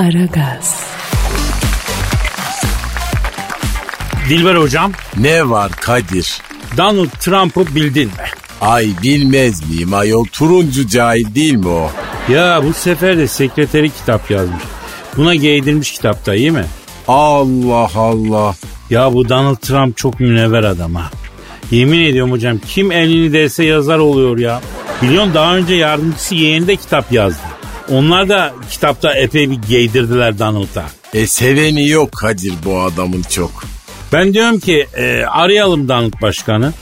Aragaz. Dilber hocam Ne var Kadir? Donald Trump'ı bildin mi? Ay bilmez miyim ayol turuncu cahil değil mi o? Ya bu sefer de sekreteri kitap yazmış. Buna giydirmiş kitapta iyi mi? Allah Allah. Ya bu Donald Trump çok münevver adam ha. Yemin ediyorum hocam kim elini değse yazar oluyor ya. Biliyorsun daha önce yardımcısı yeğeni de kitap yazdı. Onlar da kitapta epey bir giydirdiler Donald'a. E seveni yok Kadir bu adamın çok. Ben diyorum ki e, arayalım Donald Başkanı.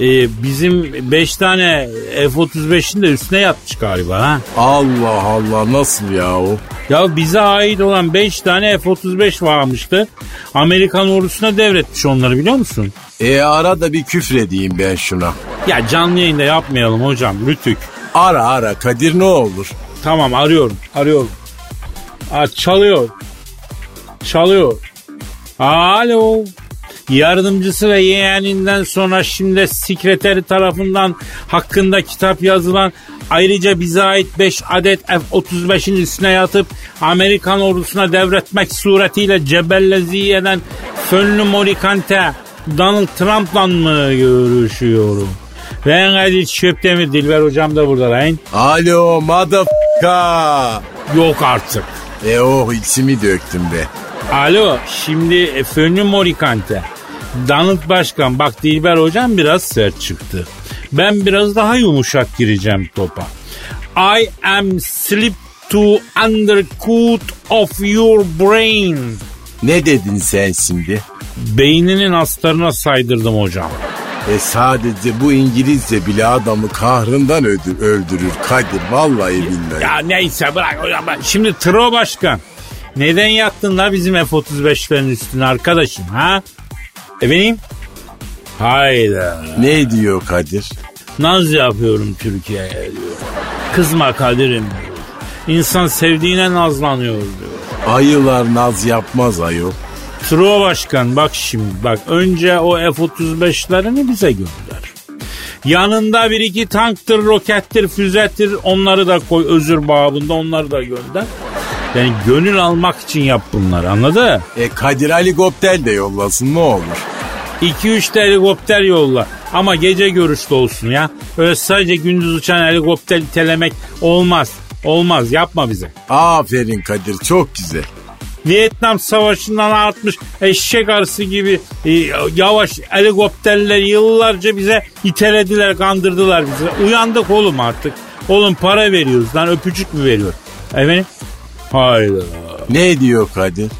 E, bizim 5 tane F-35'in de üstüne yatmış galiba ha. Allah Allah nasıl ya o? Ya bize ait olan 5 tane F-35 varmıştı. Amerikan ordusuna devretmiş onları biliyor musun? E ara da bir küfredeyim ben şuna. Ya canlı yayında yapmayalım hocam Rütük. Ara ara Kadir ne olur. Tamam arıyorum arıyorum. Aa, çalıyor. Çalıyor. Alo. Yardımcısı ve yeğeninden sonra şimdi sekreteri tarafından hakkında kitap yazılan ayrıca bize ait 5 adet F-35'in üstüne yatıp Amerikan ordusuna devretmek suretiyle cebellezi eden Fönlü Morikante Donald Trump'la mı görüşüyorum? Ben Kadir Çöptemir Dilber hocam da burada lan. Alo motherfucker. Yok artık. E oh içimi döktüm be. Alo şimdi Fönlü Morikante. Donald Başkan bak Dilber hocam biraz sert çıktı. Ben biraz daha yumuşak gireceğim topa. I am slip to undercoat of your brain. Ne dedin sen şimdi? Beyninin astarına saydırdım hocam. E sadece bu İngilizce bile adamı kahrından öldür, öldürür Kadir vallahi billahi. Ya neyse bırak. Şimdi Tro Başkan. Neden yattın la bizim F-35'lerin üstüne arkadaşım ha? Efendim? Hayda. Ne diyor Kadir? Naz yapıyorum Türkiye'ye diyor. Kızma Kadir'im diyor. İnsan sevdiğine nazlanıyor diyor. Ayılar naz yapmaz ayol. Tro Başkan bak şimdi bak önce o F-35'lerini bize gönder. Yanında bir iki tanktır, rokettir, füzetir onları da koy özür babında onları da gönder. Yani gönül almak için yap bunları anladın? E Kadir helikopter de yollasın ne olur. 2-3 de helikopter yolla. Ama gece görüşlü olsun ya. Öyle sadece gündüz uçan helikopter itelemek olmaz. Olmaz yapma bize. Aferin Kadir çok güzel. Vietnam Savaşı'ndan artmış eşek arısı gibi e, yavaş helikopterler yıllarca bize itelediler, kandırdılar bizi. Uyandık oğlum artık. Oğlum para veriyoruz lan öpücük mü veriyor? Efendim? Hayda. Ne diyor Kadir?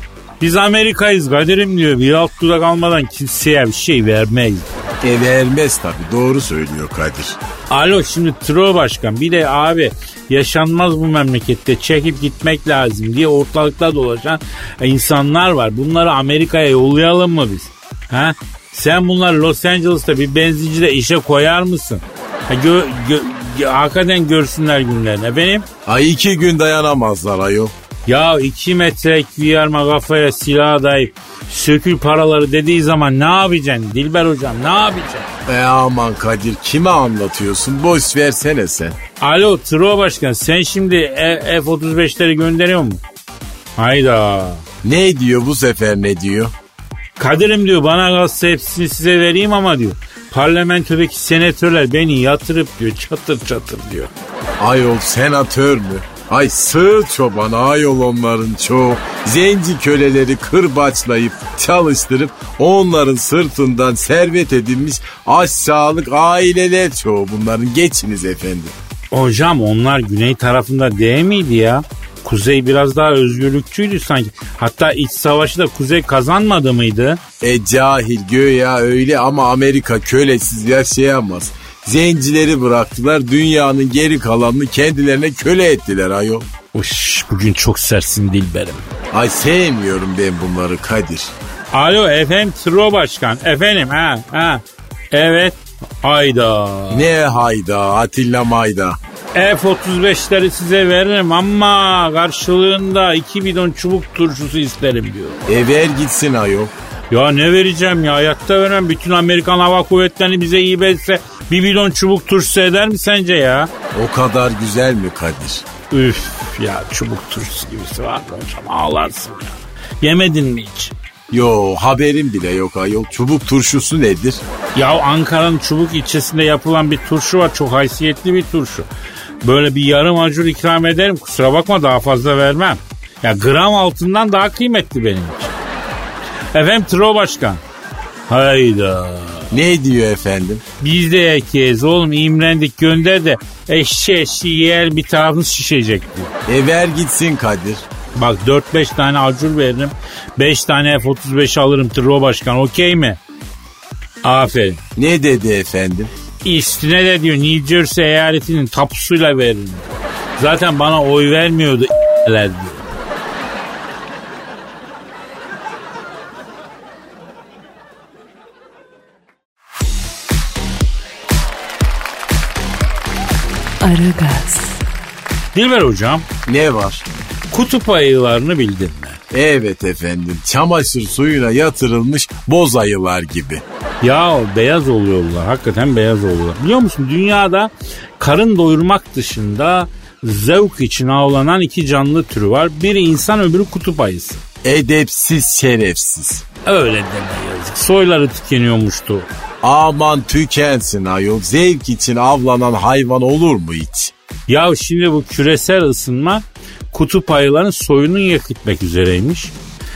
Biz Amerika'yız Kadir'im diyor. Bir alt dudak almadan kimseye bir şey vermeyiz. E vermez tabi doğru söylüyor Kadir. Alo şimdi Tro Başkan bir de abi yaşanmaz bu memlekette çekip gitmek lazım diye ortalıkta dolaşan insanlar var. Bunları Amerika'ya yollayalım mı biz? Ha? Sen bunları Los Angeles'ta bir benzincide işe koyar mısın? Ha, gö, gö- hakikaten görsünler günlerini. Benim Ay iki gün dayanamazlar ayol. Ya iki metre yarma kafaya silah dayayıp sökül paraları dediği zaman ne yapacaksın Dilber hocam ne yapacaksın? E aman Kadir kime anlatıyorsun boş versene sen. Alo Tro Başkan sen şimdi F- F-35'leri gönderiyor mu? Hayda. Ne diyor bu sefer ne diyor? Kadir'im diyor bana kalsa hepsini size vereyim ama diyor. Parlamentodaki senatörler beni yatırıp diyor çatır çatır diyor. Ayol senatör mü? Ay sığır çoban ayol onların çoğu. Zenci köleleri kırbaçlayıp çalıştırıp onların sırtından servet edinmiş aşağılık aileler çoğu bunların. Geçiniz efendim. Hocam onlar güney tarafında değil miydi ya? Kuzey biraz daha özgürlükçüydü sanki. Hatta iç savaşı da kuzey kazanmadı mıydı? E cahil göya öyle ama Amerika kölesiz yaşayamaz. Zencileri bıraktılar dünyanın geri kalanını kendilerine köle ettiler ayol. Uş bugün çok sersin Dilberim. Ay sevmiyorum ben bunları Kadir. Alo efendim Tro Başkan. Efendim ha ha. Evet. Ayda. Ne hayda Atilla Mayda. F-35'leri size veririm ama karşılığında iki bidon çubuk turşusu isterim diyor. E ver gitsin ayol. Ya ne vereceğim ya hayatta vermem. Bütün Amerikan Hava Kuvvetleri'ni bize iyi verse bir bidon çubuk turşusu eder mi sence ya? O kadar güzel mi Kadir? Üf ya çubuk turşusu gibisi var mı hocam ağlarsın ya. Yemedin mi hiç? Yo haberim bile yok ayol. Çubuk turşusu nedir? Ya Ankara'nın Çubuk ilçesinde yapılan bir turşu var. Çok haysiyetli bir turşu. Böyle bir yarım acur ikram ederim. Kusura bakma daha fazla vermem. Ya gram altından daha kıymetli benim için. Efendim Tro Başkan. Hayda. Ne diyor efendim? Biz de erkeğiz oğlum imrendik gönder de eşşi eşşi yer bir tarafımız şişecek diyor. E ver gitsin Kadir. Bak 4-5 tane acur veririm. 5 tane F-35 alırım Tro Başkan okey mi? Aferin. Ne dedi efendim? Üstüne de diyor New Jersey eyaletinin tapusuyla veririm. Zaten bana oy vermiyordu diyor. Aragaz, Dilber hocam Ne var? kutup ayılarını bildin mi? Evet efendim. Çamaşır suyuna yatırılmış boz ayılar gibi. Ya beyaz oluyorlar hakikaten beyaz oluyorlar. Biliyor musun dünyada karın doyurmak dışında zevk için avlanan iki canlı türü var. Biri insan öbürü kutup ayısı. Edepsiz şerefsiz. Öyle deme yazık. Soyları tükeniyormuştu. Aman tükensin ayol. Zevk için avlanan hayvan olur mu hiç? Ya şimdi bu küresel ısınma kutup ayıların soyunu yok etmek üzereymiş.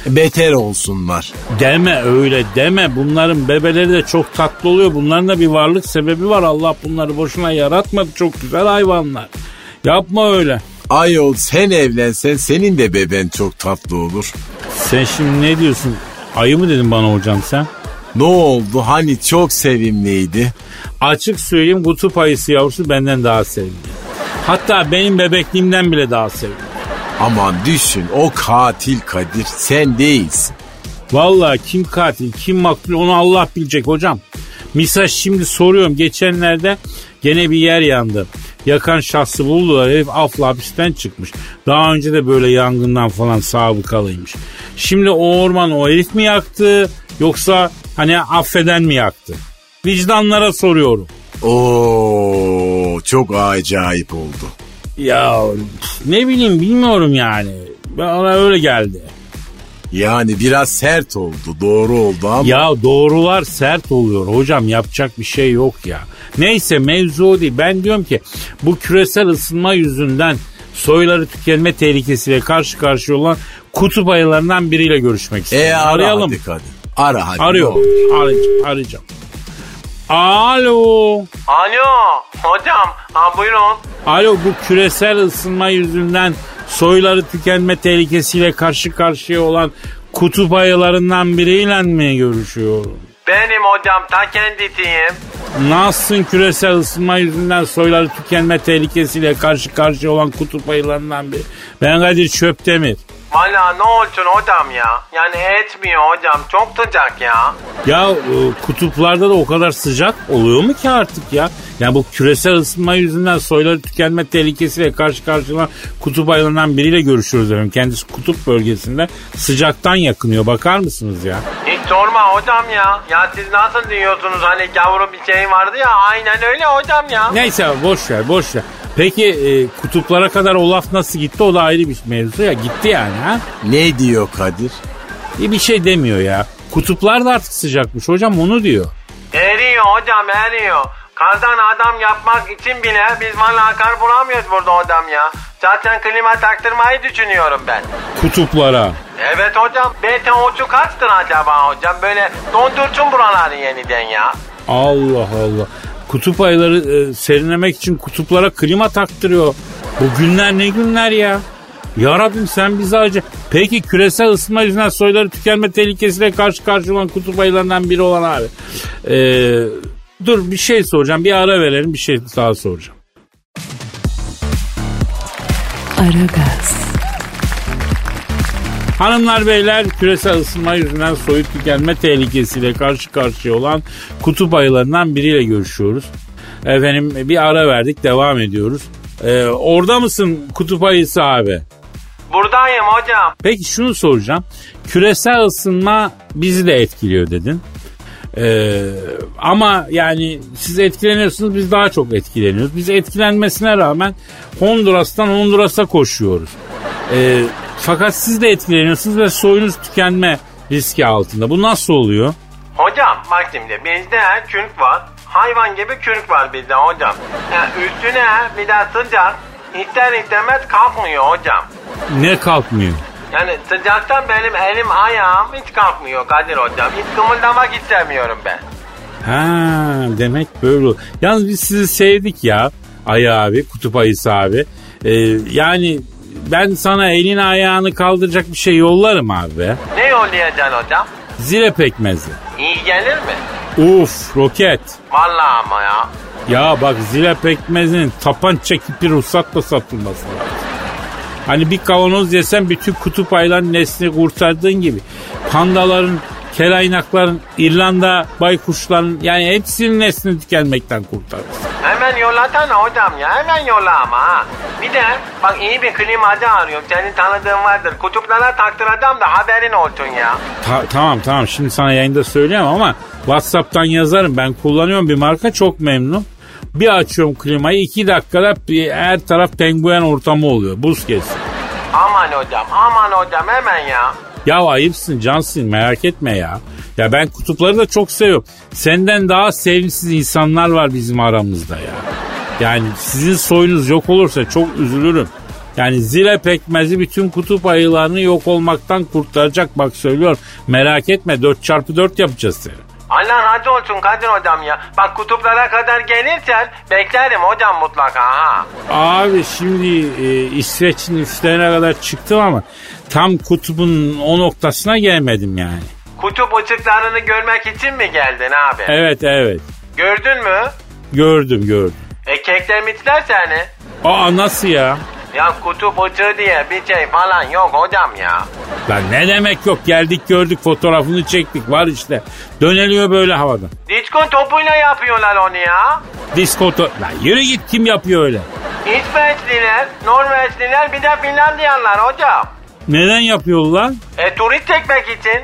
Beter olsunlar. Deme öyle deme. Bunların bebeleri de çok tatlı oluyor. Bunların da bir varlık sebebi var. Allah bunları boşuna yaratmadı. Çok güzel hayvanlar. Yapma öyle. Ayol sen evlensen senin de beben çok tatlı olur. Sen şimdi ne diyorsun? Ayı mı dedin bana hocam sen? Ne oldu hani çok sevimliydi. Açık söyleyeyim kutup ayısı yavrusu benden daha sevimli. Hatta benim bebekliğimden bile daha sevimli. Aman düşün o katil Kadir sen değilsin. Vallahi kim katil kim maktul onu Allah bilecek hocam. Misal şimdi soruyorum geçenlerde gene bir yer yandı. Yakan şahsı buldular herif afla hapisten çıkmış. Daha önce de böyle yangından falan sabıkalıymış. Şimdi o orman o herif mi yaktı yoksa hani affeden mi yaktı? Vicdanlara soruyorum. Oo çok acayip oldu. Ya ne bileyim bilmiyorum yani. Bana öyle geldi. Yani biraz sert oldu doğru oldu ama. Ya doğrular sert oluyor hocam yapacak bir şey yok ya. Neyse mevzu o değil. Ben diyorum ki bu küresel ısınma yüzünden soyları tükenme tehlikesiyle karşı karşıya olan kutup ayılarından biriyle görüşmek istiyorum. E ara Arayalım. hadi Kadir. Ara hadi. Arıyorum. Arayacağım. arayacağım. Alo. Alo hocam ha buyurun. Alo bu küresel ısınma yüzünden soyları tükenme tehlikesiyle karşı karşıya olan kutup ayılarından biriyle mi görüşüyorum? Benim hocam ta kendisiyim. Nasılsın küresel ısınma yüzünden soyları tükenme tehlikesiyle karşı karşıya olan kutup ayılarından biri? Ben Kadir Çöptemir. Valla ne olsun hocam ya. Yani etmiyor hocam çok sıcak ya. Ya e, kutuplarda da o kadar sıcak oluyor mu ki artık ya? Yani bu küresel ısınma yüzünden soyları tükenme tehlikesiyle karşı karşıya olan kutup ayılarından biriyle görüşüyoruz efendim. Kendisi kutup bölgesinde sıcaktan yakınıyor. Bakar mısınız ya? Sorma hocam ya. Ya siz nasıl diyorsunuz hani gavuru bir şey vardı ya aynen öyle hocam ya. Neyse boş ver boş ver. Peki e, kutuplara kadar o laf nasıl gitti o da ayrı bir mevzu ya. Gitti yani ha? Ne diyor Kadir? E, bir şey demiyor ya. Kutuplar da artık sıcakmış hocam onu diyor. Eriyor hocam eriyor. Kardan adam yapmak için bile biz valla kar bulamıyoruz burada hocam ya. Zaten klima taktırmayı düşünüyorum ben. Kutuplara. Evet hocam. BTO'cu kaçtır acaba hocam? Böyle dondursun buraları yeniden ya. Allah Allah. Kutup ayıları e, serinlemek için kutuplara klima taktırıyor. Bu günler ne günler ya? Ya Rabbim sen bizi acı. Peki küresel ısınma yüzünden soyları tükenme tehlikesiyle karşı karşıya olan kutup ayılarından biri olan abi. Ee, dur bir şey soracağım. Bir ara verelim bir şey daha soracağım. Aragaz, Hanımlar beyler küresel ısınma yüzünden soyut tükenme tehlikesiyle karşı karşıya olan kutup ayılarından biriyle görüşüyoruz. Efendim bir ara verdik devam ediyoruz. Ee, orada mısın kutup ayısı abi? Buradayım hocam. Peki şunu soracağım. Küresel ısınma bizi de etkiliyor dedin. Ee, ama yani siz etkileniyorsunuz biz daha çok etkileniyoruz. Biz etkilenmesine rağmen Honduras'tan Honduras'a koşuyoruz. Ee, fakat siz de etkileniyorsunuz ve soyunuz tükenme riski altında. Bu nasıl oluyor? Hocam bak şimdi bizde kürk var. Hayvan gibi kürk var bizde hocam. Yani üstüne bir de sıcak. İster istemez kalkmıyor hocam. Ne kalkmıyor? Yani sıcaktan benim elim ayağım hiç kalkmıyor Kadir hocam. Hiç kımıldamak istemiyorum ben. Ha demek böyle. Yalnız biz sizi sevdik ya. Ayı abi, kutup ayısı abi. Ee, yani ben sana elini ayağını kaldıracak bir şey yollarım abi be. Ne yollayacaksın hocam? Zile pekmezi. İyi gelir mi? Uf roket. Vallahi ama ya. Ya bak zile pekmezinin tapança kipi ruhsatla satılması lazım. Hani bir kavanoz yesen bütün kutup ayıların neslini kurtardığın gibi. Pandaların, kelaynakların, İrlanda baykuşların yani hepsinin neslini tükenmekten kurtarırsın. Hemen yollasana hocam ya hemen yolla ama ha. Bir de bak iyi bir klimacı arıyorum. Senin tanıdığın vardır. Kutuplara taktıracağım da haberin olsun ya. Ta- tamam tamam şimdi sana yayında söyleyemem ama Whatsapp'tan yazarım. Ben kullanıyorum bir marka çok memnun. Bir açıyorum klimayı iki dakikada bir- her taraf penguen ortamı oluyor. Buz kesin. Aman hocam aman hocam hemen ya. Ya ayıpsın cansın merak etme ya. Ya ben kutupları da çok seviyorum. Senden daha sevimsiz insanlar var bizim aramızda ya. Yani sizin soyunuz yok olursa çok üzülürüm. Yani zile pekmezi bütün kutup ayılarını yok olmaktan kurtaracak bak söylüyorum. Merak etme 4x4 yapacağız seni. Allah razı olsun Kadir hocam ya. Bak kutuplara kadar gelirsen beklerim hocam mutlaka ha. Abi şimdi e, İsveç'in üstlerine kadar çıktım ama tam kutubun o noktasına gelmedim yani. Kutup ışıklarını görmek için mi geldin abi? Evet evet Gördün mü? gördüm gördüm. E keklemişler seni. Aa nasıl ya? Ya kutup ışığı diye bir şey falan yok hocam ya. Lan ne demek yok geldik gördük fotoğrafını çektik var işte. Döneliyor böyle havada. Disko topuyla yapıyorlar onu ya. Diskoto... Lan yürü git kim yapıyor öyle? İsveçliler, Norveçliler bir de Finlandiyalılar hocam. Neden yapıyorlar? E turist çekmek için.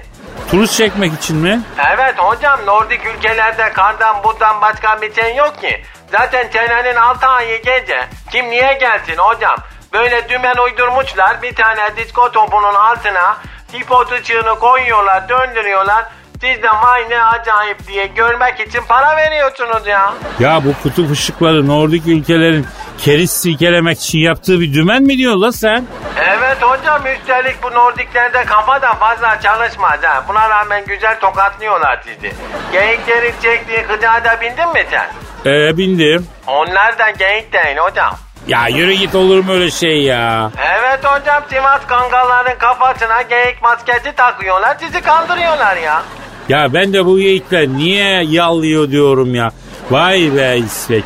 Turist çekmek için mi? Evet hocam Nordik ülkelerde kardan buzdan başka bir şey yok ki. Zaten senenin 6 ayı gece. Kim niye gelsin hocam? Böyle dümen uydurmuşlar bir tane disko topunun altına hipot ışığını koyuyorlar döndürüyorlar. Siz de vay ne acayip diye görmek için para veriyorsunuz ya. Ya bu kutup ışıkları Nordik ülkelerin keriz silkelemek için yaptığı bir dümen mi diyor la sen? Evet hocam üstelik bu Nordiklerde kafa da fazla çalışmaz ha. Buna rağmen güzel tokatlıyorlar sizi. Geyiklerin çektiği kıcağa da bindin mi sen? Ee bindim. Onlar da geyik değil hocam. Ya yürü git olur mu öyle şey ya? Evet hocam Sivas kangalların kafasına geyik maskesi takıyorlar sizi kandırıyorlar ya. Ya ben de bu geyikler niye yallıyor diyorum ya. Vay be İsveç.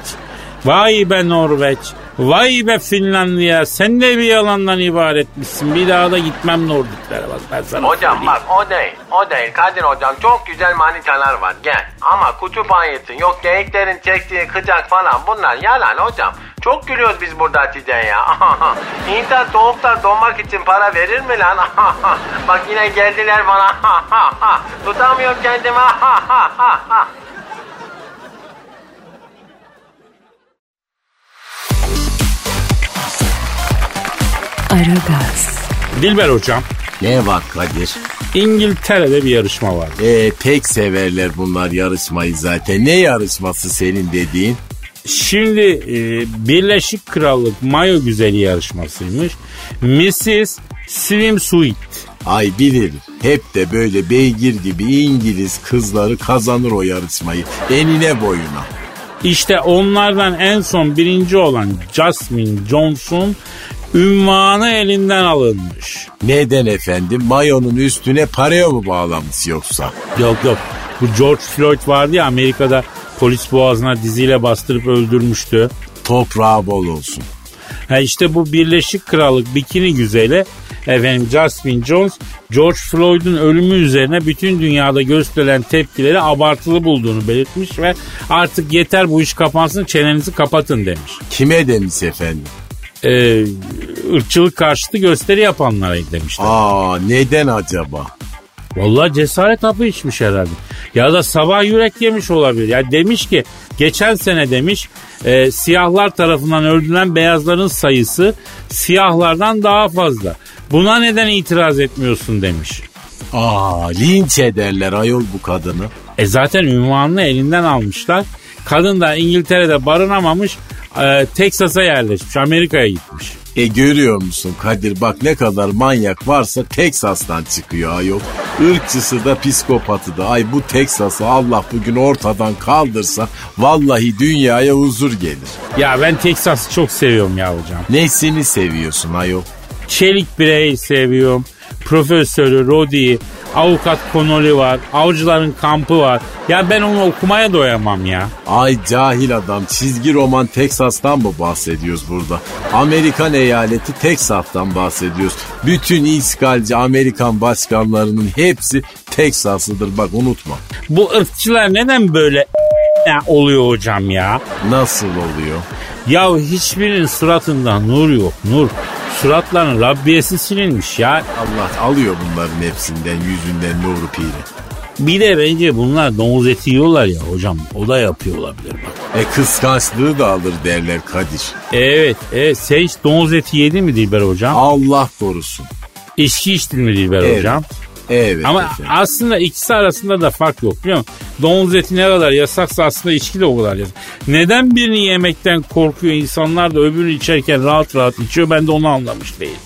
Vay be Norveç. Vay be Finlandiya. Sen de bir yalandan ibaretmişsin. Bir daha da gitmem Nordiklere bak ben sana Hocam söyleyeyim. bak o değil o değil Kadir hocam çok güzel manitalar var gel. Ama kutup ayısı yok geyiklerin çektiği kıcak falan bunlar yalan hocam. Çok gülüyoruz biz burada size ya. İnsan soğukta donmak için para verir mi lan? Bak yine geldiler bana. Tutamıyorum kendimi. Aragaz, Dilber hocam. Ne var Kadir? İngiltere'de bir yarışma var. E, pek severler bunlar yarışmayı zaten. Ne yarışması senin dediğin? Şimdi e, Birleşik Krallık Mayo Güzeli yarışmasıymış. Mrs. Swimsuit. Ay bilir. Hep de böyle beygir gibi İngiliz kızları kazanır o yarışmayı. Enine boyuna. İşte onlardan en son birinci olan Jasmine Johnson ünvanı elinden alınmış. Neden efendim? Mayonun üstüne paraya mı bağlamış yoksa? Yok yok bu George Floyd vardı ya Amerika'da polis boğazına diziyle bastırıp öldürmüştü. Toprağı bol olsun. Ha işte bu Birleşik Krallık bikini güzeli efendim Jasmine Jones George Floyd'un ölümü üzerine bütün dünyada gösterilen tepkileri abartılı bulduğunu belirtmiş ve artık yeter bu iş kapansın çenenizi kapatın demiş. Kime demiş efendim? Ee, ırkçılık karşıtı gösteri yapanlara demişler. Aa neden acaba? Vallahi cesaret hapı içmiş herhalde. Ya da sabah yürek yemiş olabilir. Ya demiş ki geçen sene demiş e, siyahlar tarafından öldürülen beyazların sayısı siyahlardan daha fazla. Buna neden itiraz etmiyorsun demiş. Aa linç ederler ayol bu kadını. E zaten ünvanını elinden almışlar. Kadın da İngiltere'de barınamamış e, Teksas'a yerleşmiş Amerika'ya gitmiş. E görüyor musun Kadir bak ne kadar manyak varsa Teksas'tan çıkıyor ayol. Irkçısı da psikopatı da ay bu Teksas'ı Allah bugün ortadan kaldırsa vallahi dünyaya huzur gelir. Ya ben Teksas'ı çok seviyorum ya hocam. Nesini seviyorsun ayol? Çelik bireyi seviyorum. Profesörü, Rodi'yi, avukat Konoli var. Avcıların kampı var. Ya ben onu okumaya doyamam ya. Ay cahil adam çizgi roman Teksas'tan mı bahsediyoruz burada? Amerikan eyaleti Teksas'tan bahsediyoruz. Bütün işgalci Amerikan başkanlarının hepsi Teksaslıdır bak unutma. Bu ırkçılar neden böyle oluyor hocam ya? Nasıl oluyor? Ya hiçbirinin suratında nur yok nur. Suratların Rabbiyesi silinmiş ya. Allah alıyor bunların hepsinden yüzünden nuru piri. Bir de bence bunlar domuz eti yiyorlar ya hocam. O da yapıyor olabilir bak. E kıskançlığı da alır derler Kadir. Evet, evet. Sen hiç domuz eti yedin mi Dilber hocam? Allah korusun. İçki içtin mi Dilber Evet. hocam? Evet Ama efendim. aslında ikisi arasında da fark yok biliyor musun? Domuz eti ne kadar yasaksa aslında içki de o kadar yasak. Neden birini yemekten korkuyor insanlar da öbürünü içerken rahat rahat içiyor ben de onu anlamış değilim.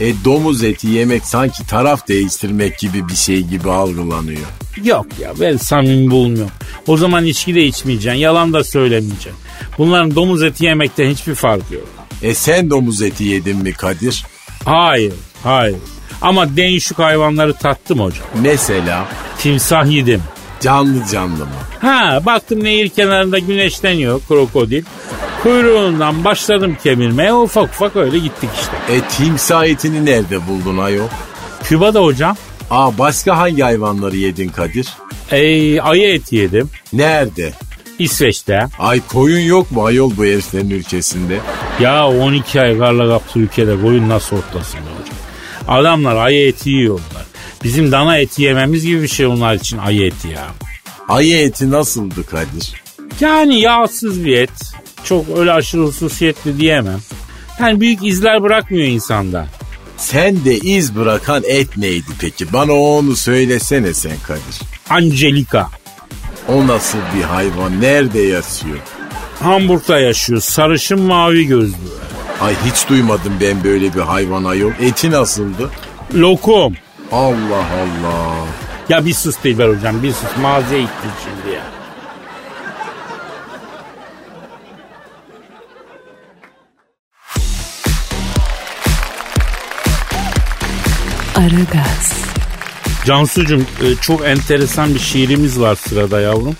E domuz eti yemek sanki taraf değiştirmek gibi bir şey gibi algılanıyor. Yok ya ben samimi bulmuyorum. O zaman içki de içmeyeceksin, yalan da söylemeyeceksin. Bunların domuz eti yemekten hiçbir farkı yok. E sen domuz eti yedin mi Kadir? Hayır, hayır. Ama değişik hayvanları tattım hocam. Mesela Timsah yedim. canlı canlı mı? Ha baktım nehir kenarında güneşleniyor krokodil. Kuyruğundan başladım kemirmeye ufak ufak öyle gittik işte. E timsah etini nerede buldun ayol? Küba'da hocam Aa başka hangi hayvanları yedin Kadir? ey, ayı eti yedim. Nerede? İsveç'te. Ay koyun yok mu ayol bu heriflerin ülkesinde? Ya 12 ay karla kaplı ülkede koyun nasıl otlasın? Adamlar ayı eti yiyorlar. Bizim dana eti yememiz gibi bir şey onlar için ayı eti ya. Ayı eti nasıldı Kadir? Yani yağsız bir et. Çok öyle aşırı hususiyetli diyemem. Yani büyük izler bırakmıyor insanda. Sen de iz bırakan et neydi peki? Bana onu söylesene sen Kadir. Angelika. O nasıl bir hayvan? Nerede yaşıyor? Hamburg'da yaşıyor. Sarışın mavi gözlü. Ay hiç duymadım ben böyle bir hayvan ayol. Eti nasıldı? Lokum. Allah Allah. Ya bir sus Dilber hocam bir sus. Mağazaya gittin şimdi ya. Aragaz, Cansucuğum e, çok enteresan bir şiirimiz var sırada yavrum.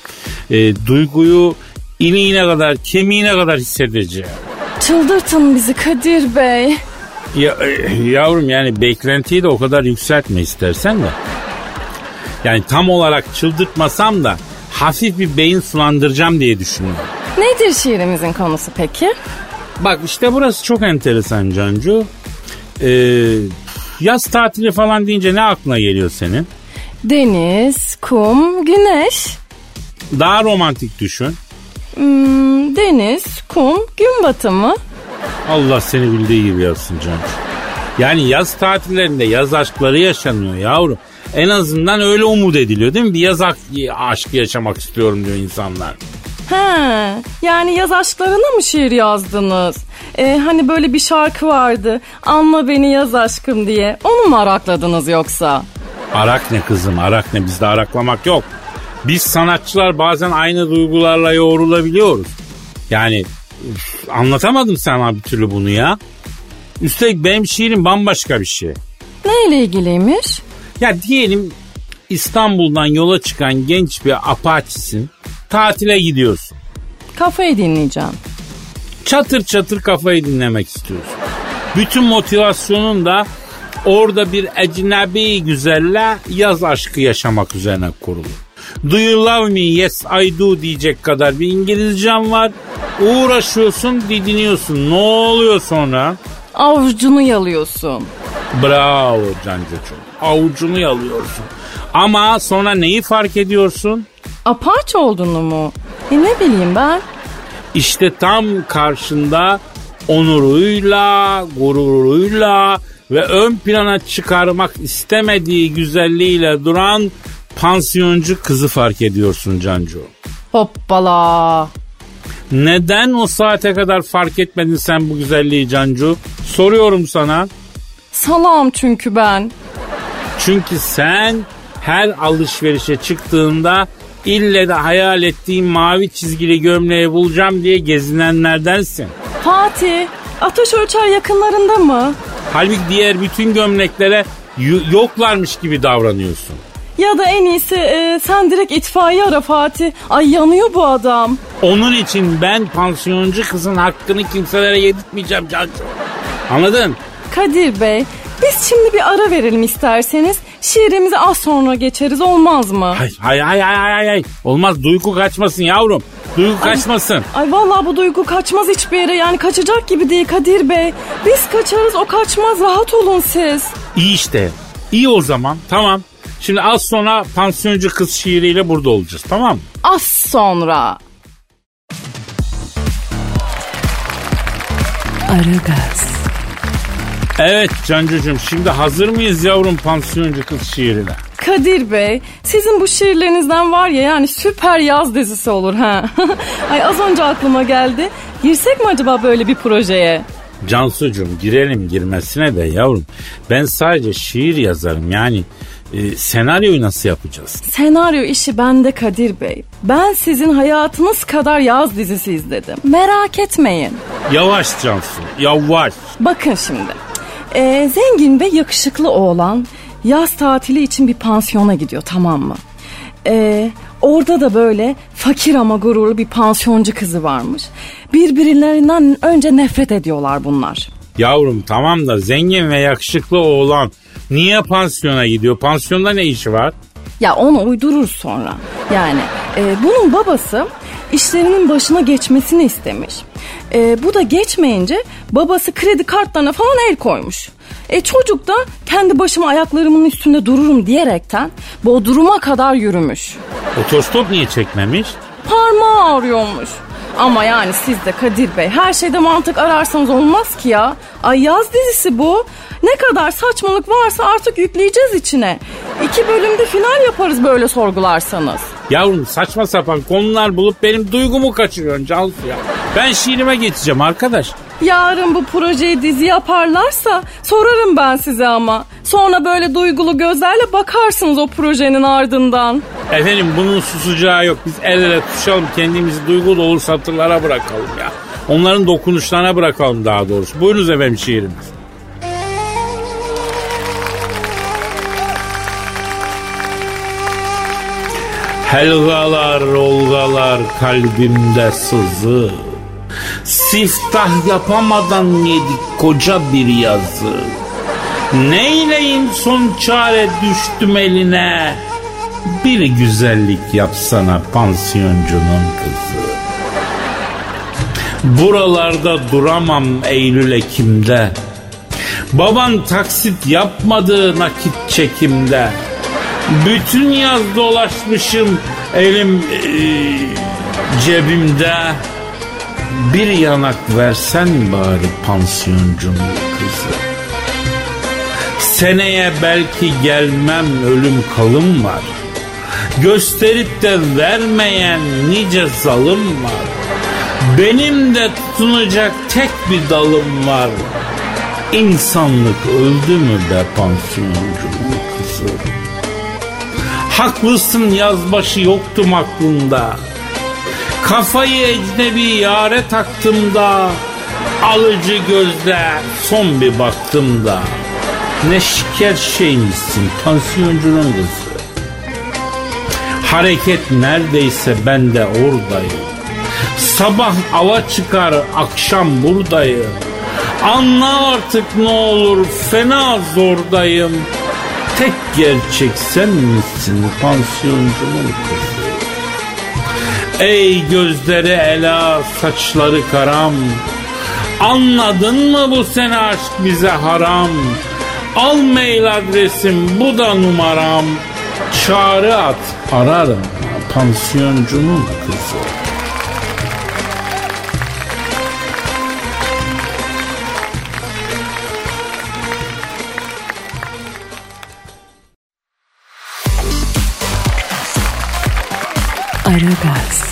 E, duyguyu iliğine kadar, kemiğine kadar hissedeceğim. Çıldırtın bizi Kadir Bey. Ya, e, yavrum yani beklentiyi de o kadar yükseltme istersen de. Yani tam olarak çıldırtmasam da hafif bir beyin sulandıracağım diye düşünüyorum. Nedir şiirimizin konusu peki? Bak işte burası çok enteresan Cancu. Ee, yaz tatili falan deyince ne aklına geliyor senin? Deniz, kum, güneş. Daha romantik düşün. Hmm, deniz, kum, gün batımı. Allah seni bildiği gibi yapsın Cancu. Yani yaz tatillerinde yaz aşkları yaşanıyor yavrum. En azından öyle umut ediliyor değil mi? Bir yaz aşkı yaşamak istiyorum diyor insanlar. He, yani yaz aşklarına mı şiir yazdınız? Ee, hani böyle bir şarkı vardı. Anla beni yaz aşkım diye. Onu mu arakladınız yoksa? Arak ne kızım arak ne bizde araklamak yok. Biz sanatçılar bazen aynı duygularla yoğrulabiliyoruz. Yani üf, anlatamadım sana bir türlü bunu ya. Üstelik benim şiirim bambaşka bir şey. Neyle ilgiliymiş? Ya diyelim İstanbul'dan yola çıkan genç bir apaçisin. Tatile gidiyorsun. Kafayı dinleyeceğim. Çatır çatır kafayı dinlemek istiyorsun. Bütün motivasyonun da orada bir ecnebi güzelle yaz aşkı yaşamak üzerine kurulu. Do you love me? Yes I do diyecek kadar bir İngilizcem var. Uğraşıyorsun, didiniyorsun. Ne oluyor sonra? Avucunu yalıyorsun. Bravo Cancocuğum. avucunu yalıyorsun. Ama sonra neyi fark ediyorsun? Apaç olduğunu mu? E ne bileyim ben. İşte tam karşında onuruyla, gururuyla ve ön plana çıkarmak istemediği güzelliğiyle duran pansiyoncu kızı fark ediyorsun Cancu. Hoppala. Neden o saate kadar fark etmedin sen bu güzelliği Cancu? Soruyorum sana. Salam çünkü ben. Çünkü sen her alışverişe çıktığında ille de hayal ettiğin mavi çizgili gömleği bulacağım diye gezinenlerdensin. Fatih, ateş ölçer yakınlarında mı? Halbuki diğer bütün gömleklere yoklarmış gibi davranıyorsun. Ya da en iyisi e, sen direkt itfaiye ara Fatih. Ay yanıyor bu adam. Onun için ben pansiyoncu kızın hakkını kimselere yedirtmeyeceğim Cancu. Anladın? Kadir Bey, biz şimdi bir ara verelim isterseniz. Şiirimize az sonra geçeriz olmaz mı? Hay hay hay hay hay hay. Olmaz duygu kaçmasın yavrum. Duygu kaçmasın. Ay vallahi bu duygu kaçmaz hiçbir yere yani kaçacak gibi değil Kadir Bey. Biz kaçarız o kaçmaz rahat olun siz. İyi işte. İyi o zaman. Tamam. Şimdi az sonra pansiyoncu kız şiiriyle burada olacağız. Tamam mı? Az sonra. Aragaz, Evet Cancucuğum şimdi hazır mıyız yavrum pansiyoncu kız şiirine? Kadir Bey, sizin bu şiirlerinizden var ya yani süper yaz dizisi olur ha. Ay az önce aklıma geldi. Girsek mi acaba böyle bir projeye? Cansucuğum girelim girmesine de yavrum. Ben sadece şiir yazarım yani e, senaryoyu nasıl yapacağız? Senaryo işi bende Kadir Bey. Ben sizin hayatınız kadar yaz dizisi izledim. Merak etmeyin. Yavaş Cansu yavaş. Bakın şimdi. Ee, zengin ve yakışıklı oğlan yaz tatili için bir pansiyona gidiyor tamam mı? Ee, orada da böyle fakir ama gururlu bir pansiyoncu kızı varmış. Birbirlerinden önce nefret ediyorlar bunlar. Yavrum tamam da zengin ve yakışıklı oğlan niye pansiyona gidiyor? Pansiyonda ne işi var? Ya onu uydurur sonra. Yani e, bunun babası işlerinin başına geçmesini istemiş. E, bu da geçmeyince babası kredi kartlarına falan el koymuş. E çocuk da kendi başıma ayaklarımın üstünde dururum diyerekten Bodrum'a kadar yürümüş. Otostop niye çekmemiş? Parmağı ağrıyormuş. Ama yani siz de Kadir Bey her şeyde mantık ararsanız olmaz ki ya. Ay yaz dizisi bu. Ne kadar saçmalık varsa artık yükleyeceğiz içine. İki bölümde final yaparız böyle sorgularsanız. Yavrum saçma sapan konular bulup benim duygumu kaçırıyorsun Cansu ya. Ben şiirime geçeceğim arkadaş. Yarın bu projeyi dizi yaparlarsa sorarım ben size ama. Sonra böyle duygulu gözlerle bakarsınız o projenin ardından. Efendim bunun susacağı yok. Biz el ele tutuşalım kendimizi duygu dolu satırlara bırakalım ya. Onların dokunuşlarına bırakalım daha doğrusu. Buyurunuz efendim şiirimiz. Helgalar olgalar kalbimde sızı Siftah yapamadan yedik koca bir yazı. Neyleyim son çare düştüm eline? Bir güzellik yapsana pansiyoncunun kızı. Buralarda duramam Eylül Ekim'de. Baban taksit yapmadığı nakit çekimde. Bütün yaz dolaşmışım elim e, cebimde. Bir yanak versen bari pansiyoncum kızı. Seneye belki gelmem ölüm kalım var. Gösterip de vermeyen nice zalım var. Benim de tutunacak tek bir dalım var. İnsanlık öldü mü be pansiyoncum kızı? Haklısın yazbaşı yoktum aklımda. Kafayı ecnebi yare taktım da. Alıcı gözle son bir baktım da. Ne şeker şeymişsin pansiyoncunun kızı. Hareket neredeyse ben de oradayım. Sabah ava çıkar akşam buradayım. Anla artık ne olur fena zordayım. Tek gerçek sen misin pansiyoncumun kızı? Ey gözleri ela saçları karam Anladın mı bu sene aşk bize haram Al mail adresim bu da numaram. Çağrı at ararım. Pansiyoncumun kızı. Aragaz,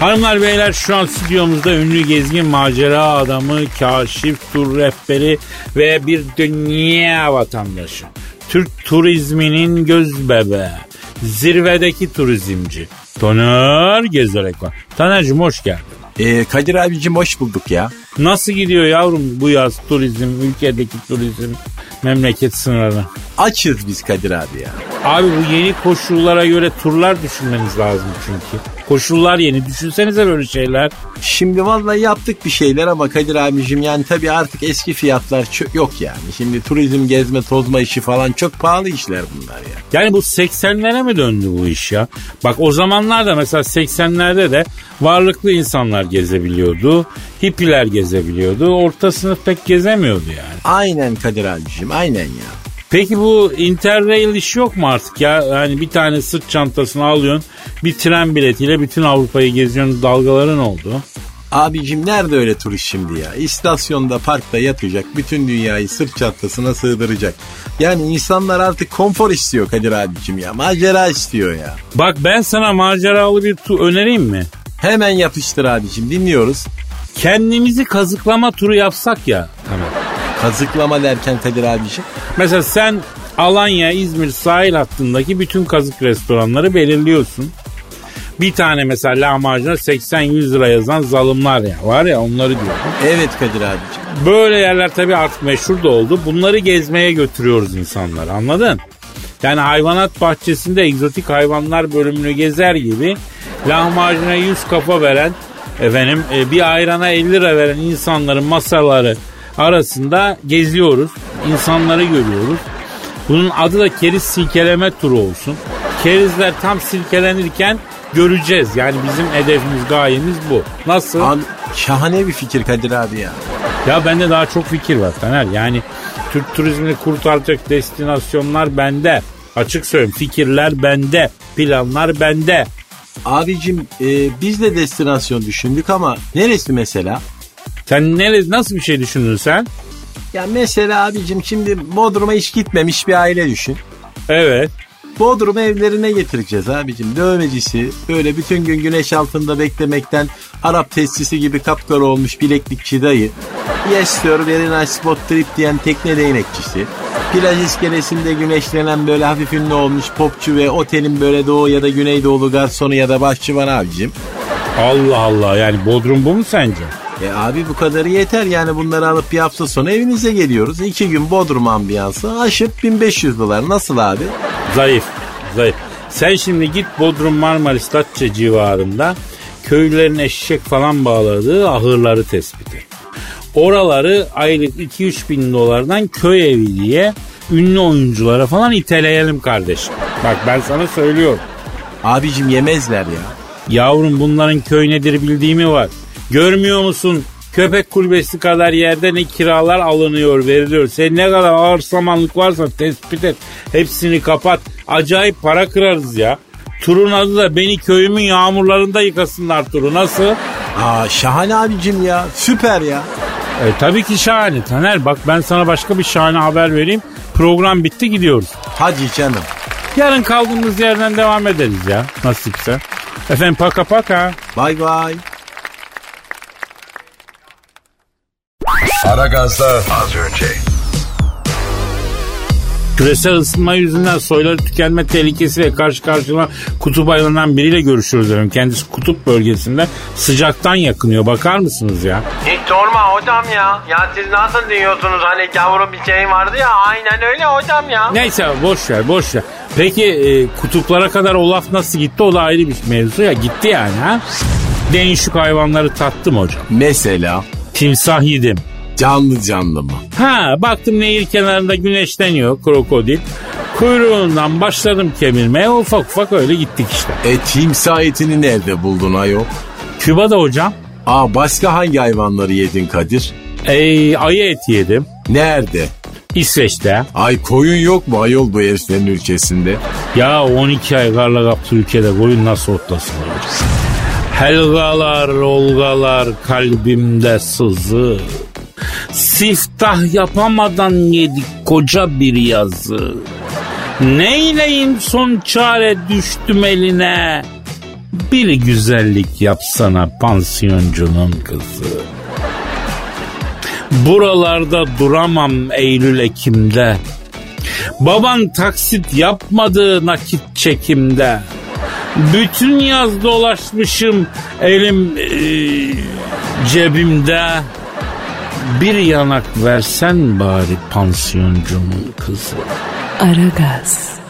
Hanımlar beyler şu an stüdyomuzda ünlü gezgin macera adamı, kaşif, tur rehberi ve bir dünya vatandaşı. Türk turizminin göz bebeği, zirvedeki turizmci. Taner Gezerek var. Taner'cim hoş geldin. Ee, Kadir abicim hoş bulduk ya. Nasıl gidiyor yavrum bu yaz turizm, ülkedeki turizm, memleket sınırları? Açız biz Kadir abi ya. Abi bu yeni koşullara göre turlar düşünmeniz lazım çünkü. Koşullar yeni. Düşünsenize böyle şeyler. Şimdi vallahi yaptık bir şeyler ama Kadir abicim yani tabii artık eski fiyatlar çok yok yani. Şimdi turizm gezme tozma işi falan çok pahalı işler bunlar ya. Yani bu 80'lere mi döndü bu iş ya? Bak o zamanlarda mesela 80'lerde de varlıklı insanlar gezebiliyordu. Hippiler gezebiliyordu. Orta sınıf pek gezemiyordu yani. Aynen Kadir abicim aynen ya. Peki bu Interrail iş yok mu artık ya? Yani bir tane sırt çantasını alıyorsun. Bir tren biletiyle bütün Avrupa'yı geziyorsun. Dalgaların oldu. Abicim nerede öyle turist şimdi ya? İstasyonda parkta yatacak bütün dünyayı sırt çantasına sığdıracak. Yani insanlar artık konfor istiyor Kadir abicim ya. Macera istiyor ya. Bak ben sana maceralı bir tur önereyim mi? Hemen yapıştır abicim dinliyoruz. Kendimizi kazıklama turu yapsak ya. Tamam. Kazıklama derken Kadir abicim. Mesela sen Alanya, İzmir sahil hattındaki bütün kazık restoranları belirliyorsun. Bir tane mesela lahmacuna 80-100 lira yazan zalımlar ya var ya onları diyor. Evet Kadir abicim. Böyle yerler tabii artık meşhur da oldu. Bunları gezmeye götürüyoruz insanları anladın? Yani hayvanat bahçesinde egzotik hayvanlar bölümünü gezer gibi lahmacuna 100 kafa veren efendim e, bir ayrana 50 lira veren insanların masaları arasında geziyoruz. İnsanları görüyoruz. Bunun adı da keriz silkeleme turu olsun. Kerizler tam silkelenirken göreceğiz. Yani bizim hedefimiz, gayemiz bu. Nasıl? Abi, şahane bir fikir Kadir abi ya. Ya bende daha çok fikir var Taner. Yani Türk turizmini kurtaracak destinasyonlar bende. Açık söyleyeyim fikirler bende. Planlar bende. Abicim e, biz de destinasyon düşündük ama neresi mesela? Sen neresi, nasıl bir şey düşündün sen? Ya mesela abicim şimdi Bodrum'a hiç gitmemiş bir aile düşün. Evet. Bodrum evlerine getireceğiz abicim. Dövmecisi böyle bütün gün güneş altında beklemekten Arap testisi gibi kapkara olmuş bileklikçi dayı. Yes diyor very nice spot trip diyen tekne değnekçisi. Plaj iskelesinde güneşlenen böyle hafif ünlü olmuş popçu ve otelin böyle doğu ya da güneydoğulu garsonu ya da başçıvan abicim. Allah Allah yani Bodrum bu mu sence? E abi bu kadarı yeter yani bunları alıp bir hafta sonra evinize geliyoruz. İki gün Bodrum ambiyansı aşıp 1500 dolar nasıl abi? Zayıf. Zayıf. Sen şimdi git Bodrum Marmaris Datça civarında köylülerin eşek falan bağladığı ahırları tespit et. Oraları aylık 2-3 bin dolardan köy evi diye ünlü oyunculara falan iteleyelim kardeşim. Bak ben sana söylüyorum. Abicim yemezler ya. Yavrum bunların köy nedir bildiğimi var. Görmüyor musun? Köpek kulübesi kadar yerde ne kiralar alınıyor veriliyor. Sen ne kadar ağır samanlık varsa tespit et. Hepsini kapat. Acayip para kırarız ya. Turun adı da beni köyümün yağmurlarında yıkasınlar turu. Nasıl? Aa şahane abicim ya süper ya. E, tabii ki şahane Taner. Bak ben sana başka bir şahane haber vereyim. Program bitti gidiyoruz. Hadi canım. Yarın kaldığımız yerden devam ederiz ya. Nasipse. Efendim paka paka. Bay bay. Aragaz'da az önce. Küresel ısınma yüzünden soyları tükenme tehlikesiyle karşı karşıya kutup aylarından biriyle görüşüyoruz efendim. Kendisi kutup bölgesinde sıcaktan yakınıyor. Bakar mısınız ya? Hiç sorma hocam ya. Ya siz nasıl diyorsunuz hani gavurun bir şey vardı ya aynen öyle hocam ya. Neyse boş ver boş ver. Peki e, kutuplara kadar o laf nasıl gitti o da ayrı bir mevzu ya. Gitti yani ha. Değişik hayvanları tattım hocam. Mesela Timsah yedim. Canlı canlı mı? Ha baktım nehir kenarında güneşleniyor krokodil. Kuyruğundan başladım kemirmeye ufak ufak öyle gittik işte. E timsah etini nerede buldun ayol? Küba'da hocam Aa başka hangi hayvanları yedin Kadir? ey, ayı eti yedim. Nerede? İsveç'te. Ay koyun yok mu ayol bu heriflerin ülkesinde? Ya 12 ay karla kaplı ülkede koyun nasıl otlasın? Helgalar, olgalar kalbimde sızı. Siftah yapamadan yedik koca bir yazı. Neyleyim son çare düştüm eline. Bir güzellik yapsana pansiyoncunun kızı. Buralarda duramam Eylül Ekim'de. Baban taksit yapmadı nakit çekimde. Bütün yaz dolaşmışım elim e, cebimde. Bir yanak versen bari pansiyoncunun kızı. Aragaz.